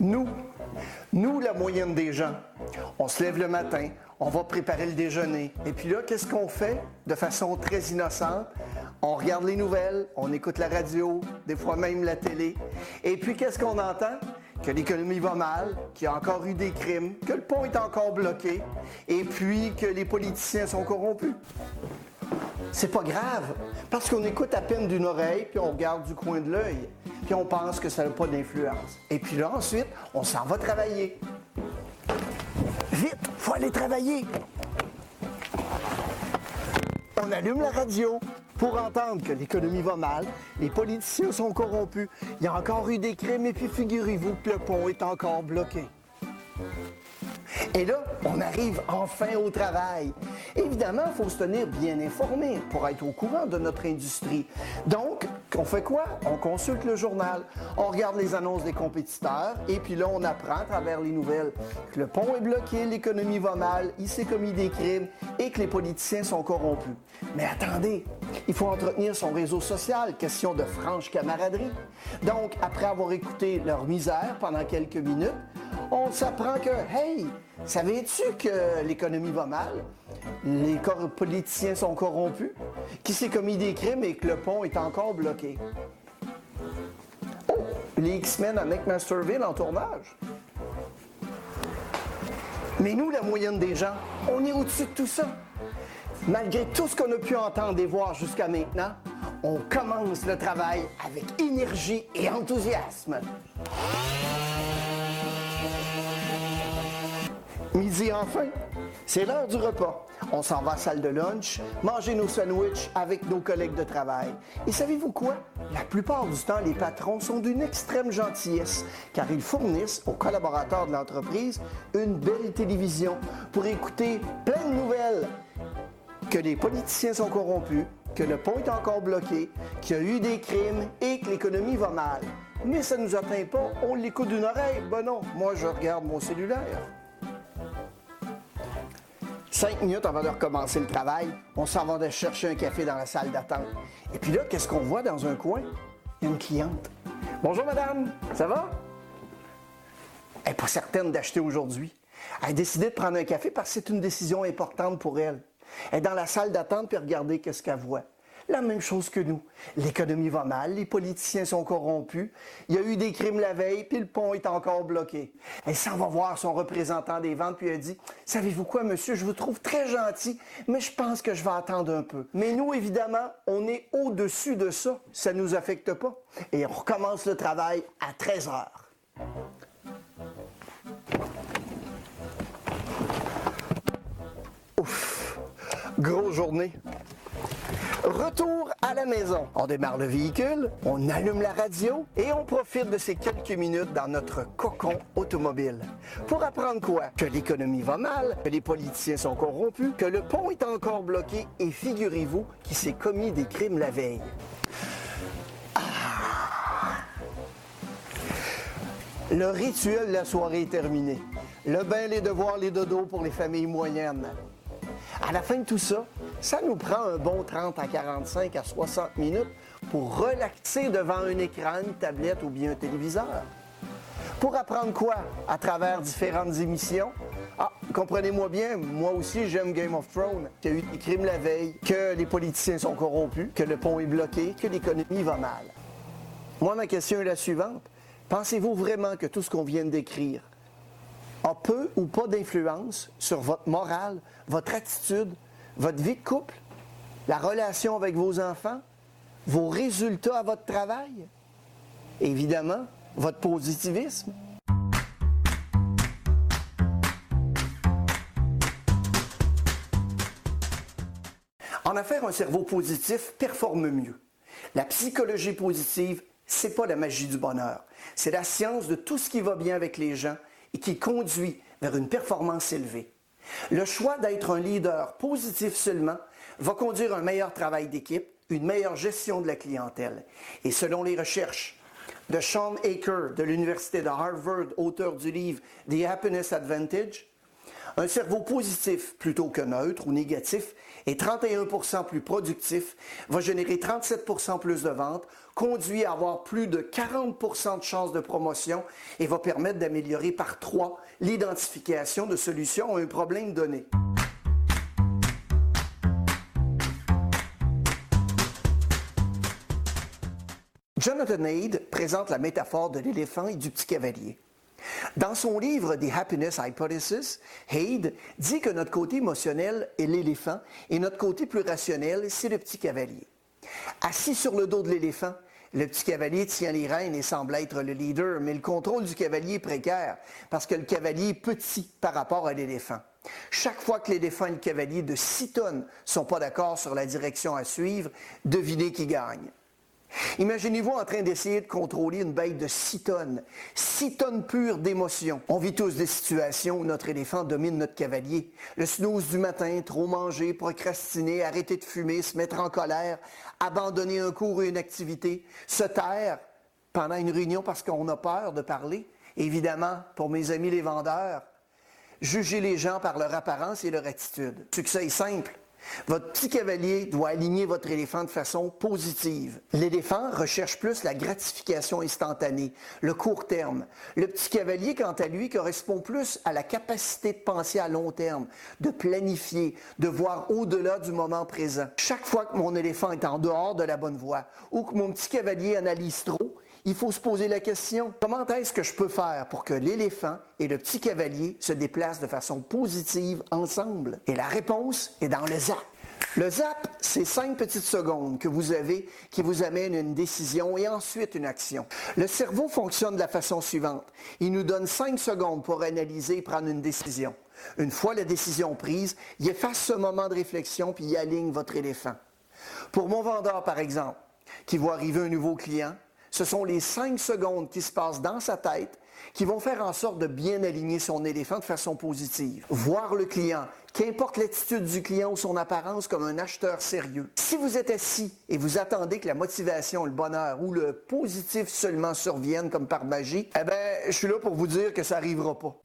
Nous, nous, la moyenne des gens, on se lève le matin, on va préparer le déjeuner. Et puis là, qu'est-ce qu'on fait de façon très innocente? On regarde les nouvelles, on écoute la radio, des fois même la télé. Et puis, qu'est-ce qu'on entend? Que l'économie va mal, qu'il y a encore eu des crimes, que le pont est encore bloqué, et puis que les politiciens sont corrompus. C'est pas grave, parce qu'on écoute à peine d'une oreille, puis on regarde du coin de l'œil, puis on pense que ça n'a pas d'influence. Et puis là, ensuite, on s'en va travailler. Vite, faut aller travailler. On allume la radio pour entendre que l'économie va mal, les politiciens sont corrompus, il y a encore eu des crimes, et puis figurez-vous que le pont est encore bloqué. Et là, on arrive enfin au travail. Évidemment, il faut se tenir bien informé pour être au courant de notre industrie. Donc, on fait quoi? On consulte le journal, on regarde les annonces des compétiteurs, et puis là, on apprend à travers les nouvelles que le pont est bloqué, l'économie va mal, il s'est commis des crimes et que les politiciens sont corrompus. Mais attendez, il faut entretenir son réseau social, question de franche camaraderie. Donc, après avoir écouté leur misère pendant quelques minutes, on s'apprend que, hey, savais-tu que l'économie va mal? Les politiciens sont corrompus? Qui s'est commis des crimes et que le pont est encore bloqué? Oh, les X-Men à McMasterville en tournage. Mais nous, la moyenne des gens, on est au-dessus de tout ça. Malgré tout ce qu'on a pu entendre et voir jusqu'à maintenant, on commence le travail avec énergie et enthousiasme. Midi enfin, c'est l'heure du repas. On s'en va à la salle de lunch, manger nos sandwichs avec nos collègues de travail. Et savez-vous quoi? La plupart du temps, les patrons sont d'une extrême gentillesse, car ils fournissent aux collaborateurs de l'entreprise une belle télévision pour écouter plein de nouvelles. Que les politiciens sont corrompus, que le pont est encore bloqué, qu'il y a eu des crimes et que l'économie va mal. Mais ça ne nous atteint pas, on l'écoute d'une oreille. Ben non, moi je regarde mon cellulaire. Cinq minutes avant de recommencer le travail, on s'en va de chercher un café dans la salle d'attente. Et puis là, qu'est-ce qu'on voit dans un coin? Il y a une cliente. Bonjour madame, ça va? Elle n'est pas certaine d'acheter aujourd'hui. Elle a décidé de prendre un café parce que c'est une décision importante pour elle. Elle est dans la salle d'attente puis regardez qu'est-ce qu'elle voit? La même chose que nous. L'économie va mal, les politiciens sont corrompus, il y a eu des crimes la veille, puis le pont est encore bloqué. Elle s'en va voir son représentant des ventes, puis elle dit Savez-vous quoi, monsieur, je vous trouve très gentil, mais je pense que je vais attendre un peu. Mais nous, évidemment, on est au-dessus de ça. Ça ne nous affecte pas. Et on recommence le travail à 13 heures. Ouf! Grosse journée. Retour à la maison. On démarre le véhicule, on allume la radio et on profite de ces quelques minutes dans notre cocon automobile. Pour apprendre quoi? Que l'économie va mal, que les politiciens sont corrompus, que le pont est encore bloqué et figurez-vous qu'il s'est commis des crimes la veille. Ah! Le rituel de la soirée est terminé. Le bain, les devoirs, les dodos pour les familles moyennes. À la fin de tout ça, ça nous prend un bon 30 à 45 à 60 minutes pour relaxer devant un écran, une tablette ou bien un téléviseur. Pour apprendre quoi à travers différentes émissions? Ah, comprenez-moi bien, moi aussi j'aime Game of Thrones, qu'il y eu des crimes la veille, que les politiciens sont corrompus, que le pont est bloqué, que l'économie va mal. Moi, ma question est la suivante. Pensez-vous vraiment que tout ce qu'on vient décrire a peu ou pas d'influence sur votre morale, votre attitude, votre vie de couple, la relation avec vos enfants, vos résultats à votre travail, évidemment, votre positivisme. En affaires, un cerveau positif performe mieux. La psychologie positive, c'est pas la magie du bonheur. C'est la science de tout ce qui va bien avec les gens et qui conduit vers une performance élevée. Le choix d'être un leader positif seulement va conduire à un meilleur travail d'équipe, une meilleure gestion de la clientèle. Et selon les recherches de Sean Aker de l'Université de Harvard, auteur du livre The Happiness Advantage, Un cerveau positif plutôt que neutre ou négatif est 31% plus productif, va générer 37% plus de ventes, conduit à avoir plus de 40% de chances de promotion et va permettre d'améliorer par trois l'identification de solutions à un problème donné. Jonathan Haid présente la métaphore de l'éléphant et du petit cavalier. Dans son livre The Happiness Hypothesis, Haid dit que notre côté émotionnel est l'éléphant et notre côté plus rationnel, c'est le petit cavalier. Assis sur le dos de l'éléphant, le petit cavalier tient les rênes et semble être le leader, mais le contrôle du cavalier est précaire parce que le cavalier est petit par rapport à l'éléphant. Chaque fois que l'éléphant et le cavalier de 6 tonnes ne sont pas d'accord sur la direction à suivre, devinez qui gagne. Imaginez-vous en train d'essayer de contrôler une bête de 6 tonnes, 6 tonnes pures d'émotions. On vit tous des situations où notre éléphant domine notre cavalier. Le snooze du matin, trop manger, procrastiner, arrêter de fumer, se mettre en colère, abandonner un cours ou une activité, se taire pendant une réunion parce qu'on a peur de parler. Évidemment, pour mes amis les vendeurs, juger les gens par leur apparence et leur attitude. Succès est simple. Votre petit cavalier doit aligner votre éléphant de façon positive. L'éléphant recherche plus la gratification instantanée, le court terme. Le petit cavalier, quant à lui, correspond plus à la capacité de penser à long terme, de planifier, de voir au-delà du moment présent. Chaque fois que mon éléphant est en dehors de la bonne voie ou que mon petit cavalier analyse trop, il faut se poser la question, comment est-ce que je peux faire pour que l'éléphant et le petit cavalier se déplacent de façon positive ensemble? Et la réponse est dans le zap. Le zap, c'est cinq petites secondes que vous avez qui vous amènent une décision et ensuite une action. Le cerveau fonctionne de la façon suivante. Il nous donne cinq secondes pour analyser et prendre une décision. Une fois la décision prise, il efface ce moment de réflexion puis il aligne votre éléphant. Pour mon vendeur, par exemple, qui voit arriver un nouveau client, ce sont les cinq secondes qui se passent dans sa tête qui vont faire en sorte de bien aligner son éléphant de façon positive. Voir le client, qu'importe l'attitude du client ou son apparence comme un acheteur sérieux. Si vous êtes assis et vous attendez que la motivation, le bonheur ou le positif seulement surviennent comme par magie, eh bien, je suis là pour vous dire que ça n'arrivera pas.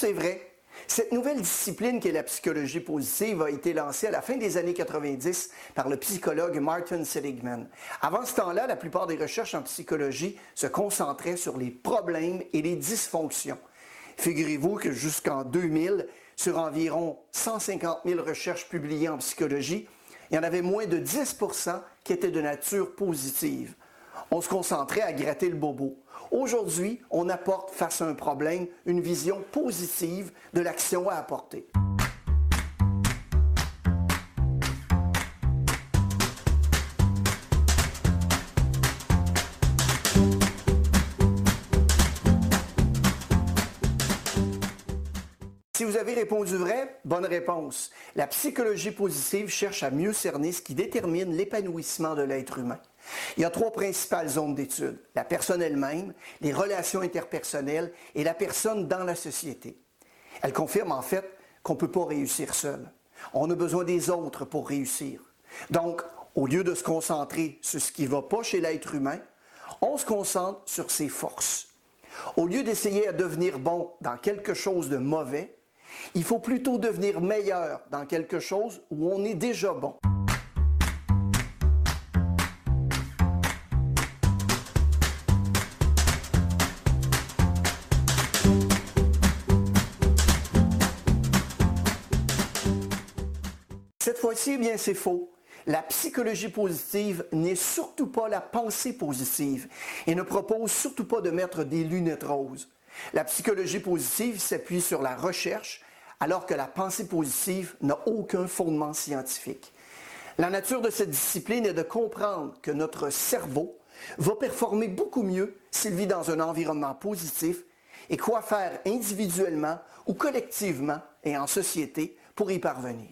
La réponse est vraie. Cette nouvelle discipline qu'est la psychologie positive a été lancée à la fin des années 90 par le psychologue Martin Seligman. Avant ce temps-là, la plupart des recherches en psychologie se concentraient sur les problèmes et les dysfonctions. Figurez-vous que jusqu'en 2000, sur environ 150 000 recherches publiées en psychologie, il y en avait moins de 10% qui étaient de nature positive. On se concentrait à gratter le bobo. Aujourd'hui, on apporte face à un problème une vision positive de l'action à apporter. Si vous avez répondu vrai, bonne réponse. La psychologie positive cherche à mieux cerner ce qui détermine l'épanouissement de l'être humain. Il y a trois principales zones d'étude. La personne elle-même, les relations interpersonnelles et la personne dans la société. Elle confirme en fait qu'on ne peut pas réussir seul. On a besoin des autres pour réussir. Donc, au lieu de se concentrer sur ce qui ne va pas chez l'être humain, on se concentre sur ses forces. Au lieu d'essayer à devenir bon dans quelque chose de mauvais, il faut plutôt devenir meilleur dans quelque chose où on est déjà bon. Eh bien, c'est faux. La psychologie positive n'est surtout pas la pensée positive et ne propose surtout pas de mettre des lunettes roses. La psychologie positive s'appuie sur la recherche alors que la pensée positive n'a aucun fondement scientifique. La nature de cette discipline est de comprendre que notre cerveau va performer beaucoup mieux s'il vit dans un environnement positif et quoi faire individuellement ou collectivement et en société pour y parvenir.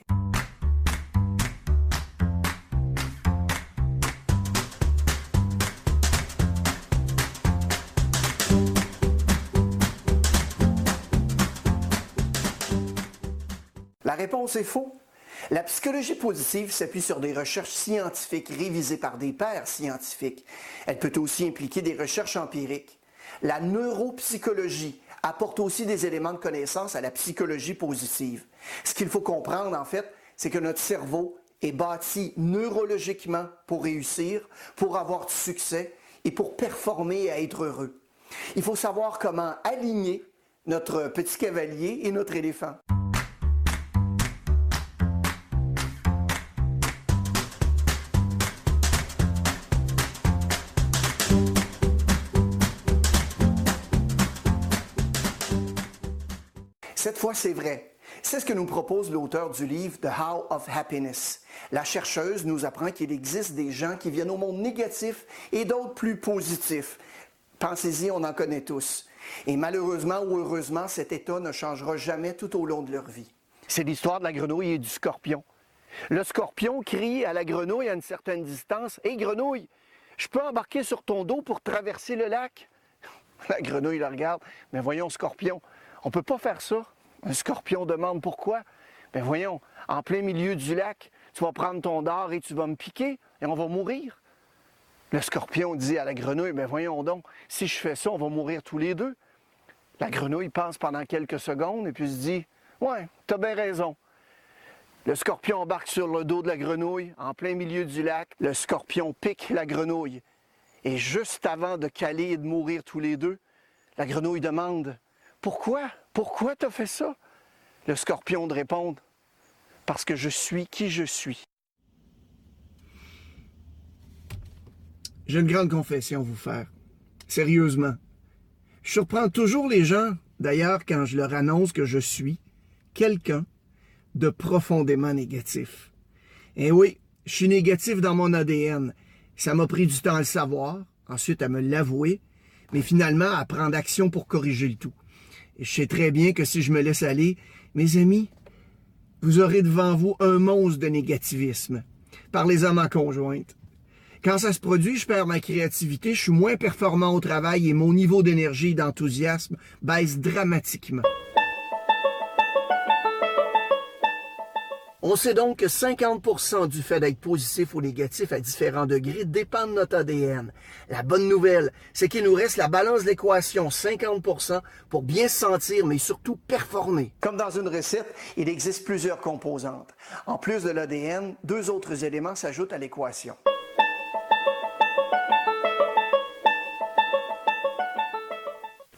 Réponse est faux. La psychologie positive s'appuie sur des recherches scientifiques révisées par des pairs scientifiques. Elle peut aussi impliquer des recherches empiriques. La neuropsychologie apporte aussi des éléments de connaissance à la psychologie positive. Ce qu'il faut comprendre, en fait, c'est que notre cerveau est bâti neurologiquement pour réussir, pour avoir du succès et pour performer et être heureux. Il faut savoir comment aligner notre petit cavalier et notre éléphant. Cette fois, c'est vrai. C'est ce que nous propose l'auteur du livre The How of Happiness. La chercheuse nous apprend qu'il existe des gens qui viennent au monde négatif et d'autres plus positifs. Pensez-y, on en connaît tous. Et malheureusement ou heureusement, cet état ne changera jamais tout au long de leur vie. C'est l'histoire de la grenouille et du scorpion. Le scorpion crie à la grenouille à une certaine distance Hé grenouille, je peux embarquer sur ton dos pour traverser le lac La grenouille la regarde Mais voyons, scorpion, on ne peut pas faire ça. Un scorpion demande pourquoi. Ben voyons, en plein milieu du lac, tu vas prendre ton dard et tu vas me piquer et on va mourir. Le scorpion dit à la grenouille, ben voyons donc, si je fais ça, on va mourir tous les deux. La grenouille pense pendant quelques secondes et puis se dit, ouais, t'as bien raison. Le scorpion embarque sur le dos de la grenouille en plein milieu du lac. Le scorpion pique la grenouille. Et juste avant de caler et de mourir tous les deux, la grenouille demande pourquoi? Pourquoi t'as fait ça? Le scorpion de répondre Parce que je suis qui je suis. J'ai une grande confession à vous faire. Sérieusement. Je surprends toujours les gens, d'ailleurs, quand je leur annonce que je suis quelqu'un de profondément négatif. Et oui, je suis négatif dans mon ADN. Ça m'a pris du temps à le savoir, ensuite à me l'avouer, mais finalement à prendre action pour corriger le tout. Et je sais très bien que si je me laisse aller, mes amis, vous aurez devant vous un monstre de négativisme. Parlez à ma conjointe. Quand ça se produit, je perds ma créativité, je suis moins performant au travail et mon niveau d'énergie et d'enthousiasme baisse dramatiquement. On sait donc que 50% du fait d'être positif ou négatif à différents degrés dépend de notre ADN. La bonne nouvelle, c'est qu'il nous reste la balance de l'équation 50% pour bien se sentir, mais surtout performer. Comme dans une recette, il existe plusieurs composantes. En plus de l'ADN, deux autres éléments s'ajoutent à l'équation.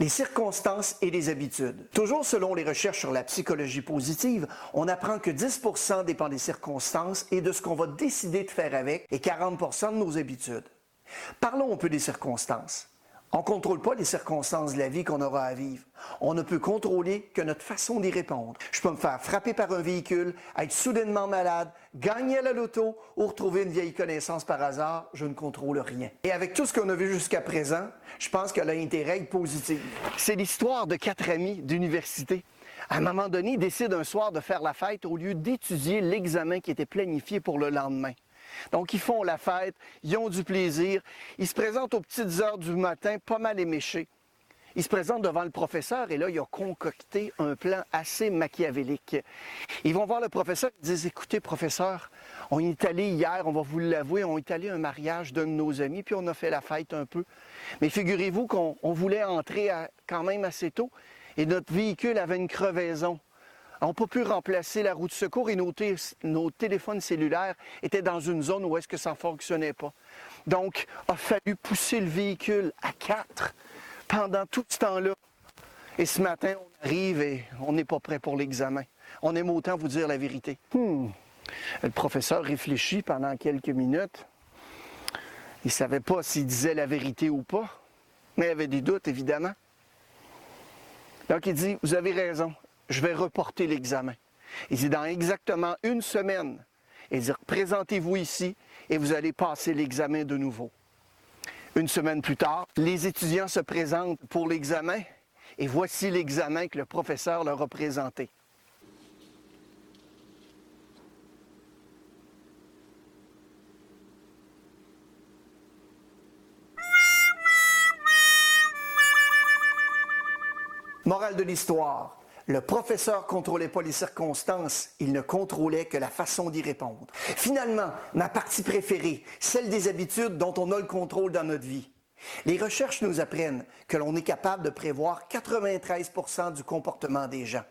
Les circonstances et les habitudes. Toujours selon les recherches sur la psychologie positive, on apprend que 10% dépend des circonstances et de ce qu'on va décider de faire avec et 40% de nos habitudes. Parlons un peu des circonstances. On ne contrôle pas les circonstances de la vie qu'on aura à vivre. On ne peut contrôler que notre façon d'y répondre. Je peux me faire frapper par un véhicule, être soudainement malade, gagner à la loto ou retrouver une vieille connaissance par hasard. Je ne contrôle rien. Et avec tout ce qu'on a vu jusqu'à présent, je pense qu'elle a intérêt positive. C'est l'histoire de quatre amis d'université. À un moment donné, ils décident un soir de faire la fête au lieu d'étudier l'examen qui était planifié pour le lendemain. Donc, ils font la fête, ils ont du plaisir, ils se présentent aux petites heures du matin, pas mal éméchés. Ils se présentent devant le professeur et là, il a concocté un plan assez machiavélique. Ils vont voir le professeur et disent Écoutez, professeur, on est allé hier, on va vous l'avouer, on est allé un mariage d'un de nos amis, puis on a fait la fête un peu. Mais figurez-vous qu'on voulait entrer quand même assez tôt et notre véhicule avait une crevaison n'ont pas pu remplacer la roue de secours et nos, nos, téléphones cellulaires étaient dans une zone où est-ce que ça ne fonctionnait pas. Donc, il a fallu pousser le véhicule à quatre pendant tout ce temps-là. Et ce matin, on arrive et on n'est pas prêt pour l'examen. On aime autant vous dire la vérité. Hmm. Le professeur réfléchit pendant quelques minutes. Il ne savait pas s'il disait la vérité ou pas, mais il avait des doutes, évidemment. Donc il dit, vous avez raison, je vais reporter l'examen. Il dit, dans exactement une semaine, il dit, présentez-vous ici et vous allez passer l'examen de nouveau. Une semaine plus tard, les étudiants se présentent pour l'examen et voici l'examen que le professeur leur a présenté. Morale de l'histoire. Le professeur contrôlait pas les circonstances, il ne contrôlait que la façon d'y répondre. Finalement, ma partie préférée, celle des habitudes dont on a le contrôle dans notre vie. Les recherches nous apprennent que l'on est capable de prévoir 93% du comportement des gens.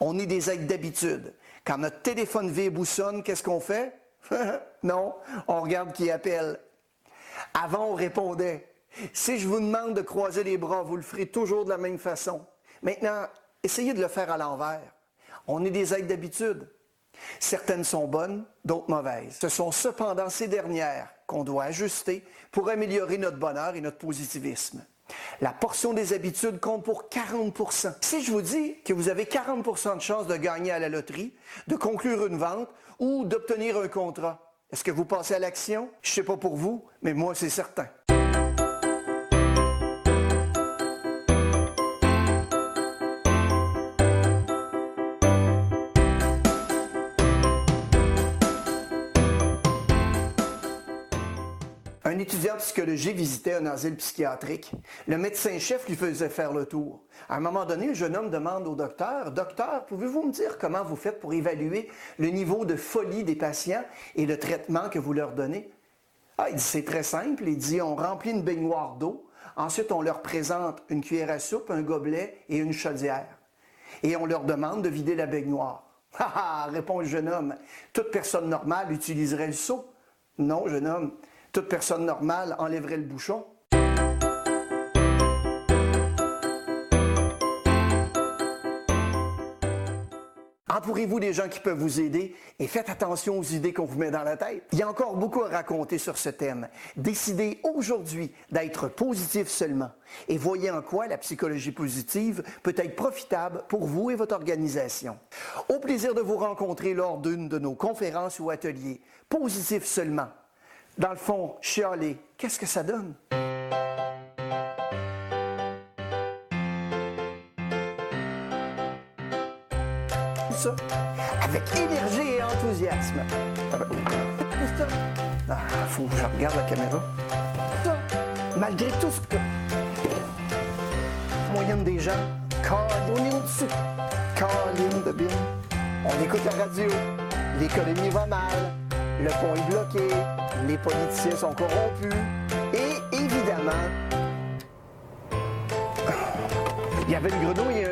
On est des aides d'habitude. Quand notre téléphone vibre ou sonne, qu'est-ce qu'on fait? non, on regarde qui appelle. Avant, on répondait. Si je vous demande de croiser les bras, vous le ferez toujours de la même façon. Maintenant, essayez de le faire à l'envers. On est des aides d'habitude. Certaines sont bonnes, d'autres mauvaises. Ce sont cependant ces dernières qu'on doit ajuster pour améliorer notre bonheur et notre positivisme. La portion des habitudes compte pour 40% Si je vous dis que vous avez 40% de chances de gagner à la loterie, de conclure une vente ou d'obtenir un contrat, est-ce que vous passez à l'action? Je ne sais pas pour vous, mais moi, c'est certain. Psychologie visitait un asile psychiatrique. Le médecin-chef lui faisait faire le tour. À un moment donné, un jeune homme demande au docteur, Docteur, pouvez-vous me dire comment vous faites pour évaluer le niveau de folie des patients et le traitement que vous leur donnez? Ah, il dit, c'est très simple. Il dit, on remplit une baignoire d'eau. Ensuite, on leur présente une cuillère à soupe, un gobelet et une chaudière. Et on leur demande de vider la baignoire. Ah ah, répond le jeune homme, toute personne normale utiliserait le seau. Non, jeune homme, toute personne normale enlèverait le bouchon. Entourez-vous des gens qui peuvent vous aider et faites attention aux idées qu'on vous met dans la tête. Il y a encore beaucoup à raconter sur ce thème. Décidez aujourd'hui d'être positif seulement et voyez en quoi la psychologie positive peut être profitable pour vous et votre organisation. Au plaisir de vous rencontrer lors d'une de nos conférences ou ateliers. Positif seulement dans le fond, chialer, qu'est-ce que ça donne? Ça, avec énergie et enthousiasme. Ça, ah, faut que je regarde la caméra. Ça, malgré tout ce que. Moyenne des gens, on est au-dessus. Caroline de Bin. On écoute la radio. L'économie va mal le pont est bloqué, les politiciens sont corrompus et évidemment, il y avait une grenouille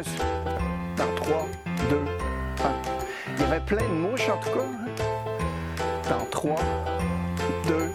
dans 3, 2, 1. Il y avait plein de mouches en tout cas. Dans 3, 2,